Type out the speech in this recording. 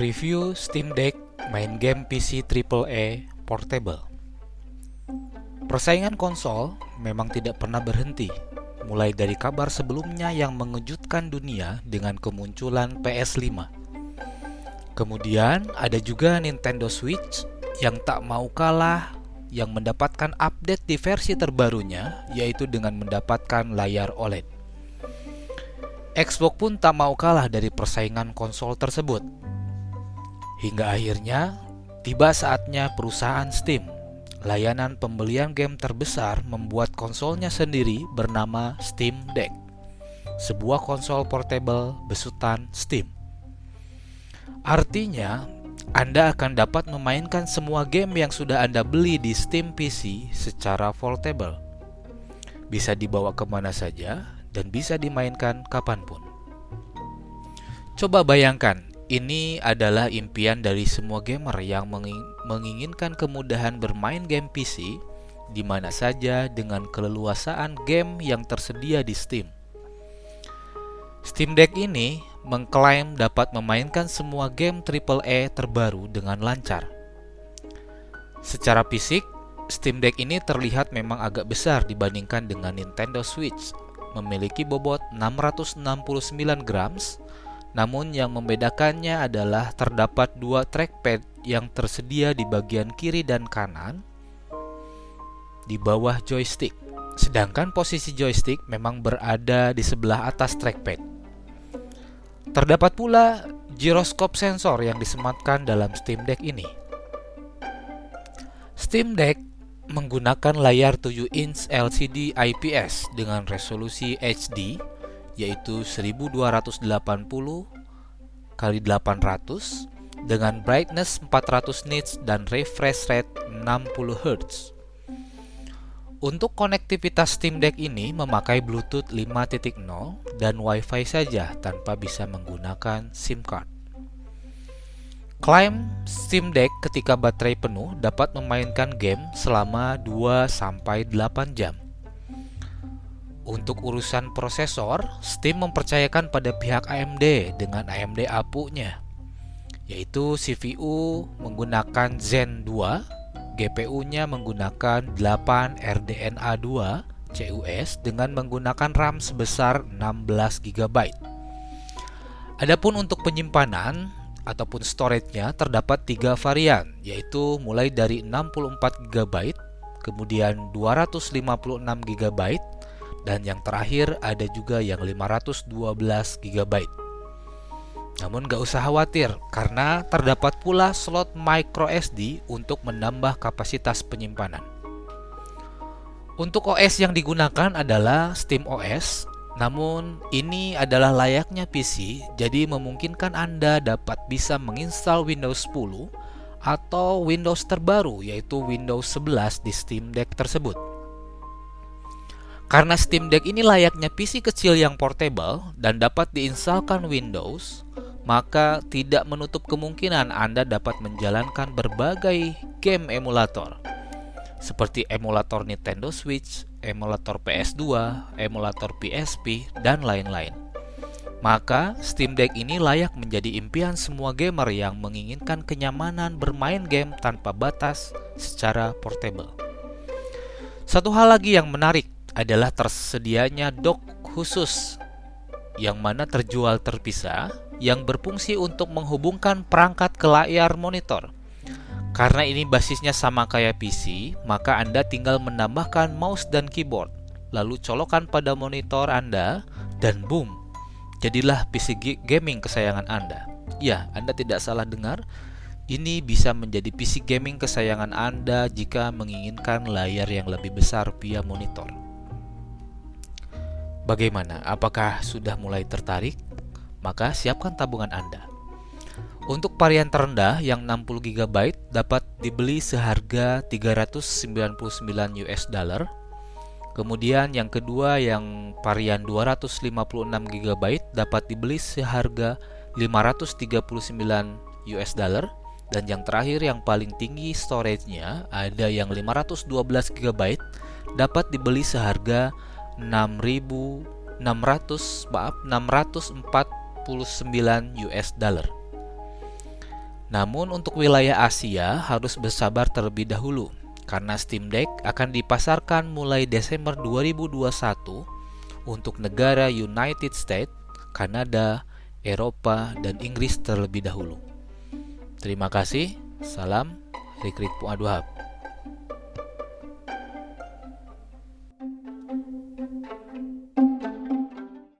Review Steam Deck main game PC AAA portable. Persaingan konsol memang tidak pernah berhenti, mulai dari kabar sebelumnya yang mengejutkan dunia dengan kemunculan PS5. Kemudian ada juga Nintendo Switch yang tak mau kalah yang mendapatkan update di versi terbarunya yaitu dengan mendapatkan layar OLED. Xbox pun tak mau kalah dari persaingan konsol tersebut Hingga akhirnya tiba saatnya perusahaan Steam, layanan pembelian game terbesar membuat konsolnya sendiri bernama Steam Deck. Sebuah konsol portable besutan Steam. Artinya, Anda akan dapat memainkan semua game yang sudah Anda beli di Steam PC secara portable. Bisa dibawa ke mana saja dan bisa dimainkan kapan pun. Coba bayangkan ini adalah impian dari semua gamer yang menginginkan kemudahan bermain game PC di mana saja dengan keleluasaan game yang tersedia di Steam. Steam Deck ini mengklaim dapat memainkan semua game AAA terbaru dengan lancar. Secara fisik, Steam Deck ini terlihat memang agak besar dibandingkan dengan Nintendo Switch, memiliki bobot 669 grams namun yang membedakannya adalah terdapat dua trackpad yang tersedia di bagian kiri dan kanan di bawah joystick. Sedangkan posisi joystick memang berada di sebelah atas trackpad. Terdapat pula gyroscope sensor yang disematkan dalam Steam Deck ini. Steam Deck menggunakan layar 7 inch LCD IPS dengan resolusi HD yaitu 1280 kali 800 dengan brightness 400 nits dan refresh rate 60 Hz. Untuk konektivitas Steam Deck ini memakai Bluetooth 5.0 dan Wi-Fi saja tanpa bisa menggunakan SIM card. Klaim Steam Deck ketika baterai penuh dapat memainkan game selama 2 8 jam. Untuk urusan prosesor, Steam mempercayakan pada pihak AMD dengan AMD APU-nya, yaitu CPU menggunakan Zen 2, GPU-nya menggunakan 8 RDNA 2 CUS dengan menggunakan RAM sebesar 16 GB. Adapun untuk penyimpanan ataupun storage-nya terdapat tiga varian, yaitu mulai dari 64 GB, kemudian 256 GB, dan yang terakhir ada juga yang 512 GB. Namun gak usah khawatir karena terdapat pula slot micro SD untuk menambah kapasitas penyimpanan. Untuk OS yang digunakan adalah Steam OS, namun ini adalah layaknya PC, jadi memungkinkan Anda dapat bisa menginstal Windows 10 atau Windows terbaru yaitu Windows 11 di Steam Deck tersebut. Karena Steam Deck ini layaknya PC kecil yang portable dan dapat diinstalkan Windows, maka tidak menutup kemungkinan Anda dapat menjalankan berbagai game emulator seperti emulator Nintendo Switch, emulator PS2, emulator PSP, dan lain-lain. Maka Steam Deck ini layak menjadi impian semua gamer yang menginginkan kenyamanan bermain game tanpa batas secara portable. Satu hal lagi yang menarik adalah tersedianya dock khusus yang mana terjual terpisah yang berfungsi untuk menghubungkan perangkat ke layar monitor. Karena ini basisnya sama kayak PC, maka Anda tinggal menambahkan mouse dan keyboard, lalu colokan pada monitor Anda dan boom, jadilah PC gaming kesayangan Anda. Ya, Anda tidak salah dengar, ini bisa menjadi PC gaming kesayangan Anda jika menginginkan layar yang lebih besar via monitor. Bagaimana? Apakah sudah mulai tertarik? Maka siapkan tabungan Anda. Untuk varian terendah yang 60 GB dapat dibeli seharga 399 US dollar. Kemudian yang kedua yang varian 256 GB dapat dibeli seharga 539 US dollar dan yang terakhir yang paling tinggi storage-nya ada yang 512 GB dapat dibeli seharga 6.600 maaf 649 US dollar. Namun untuk wilayah Asia harus bersabar terlebih dahulu karena Steam Deck akan dipasarkan mulai Desember 2021 untuk negara United States, Kanada, Eropa, dan Inggris terlebih dahulu. Terima kasih. Salam Rikrik Puaduhab.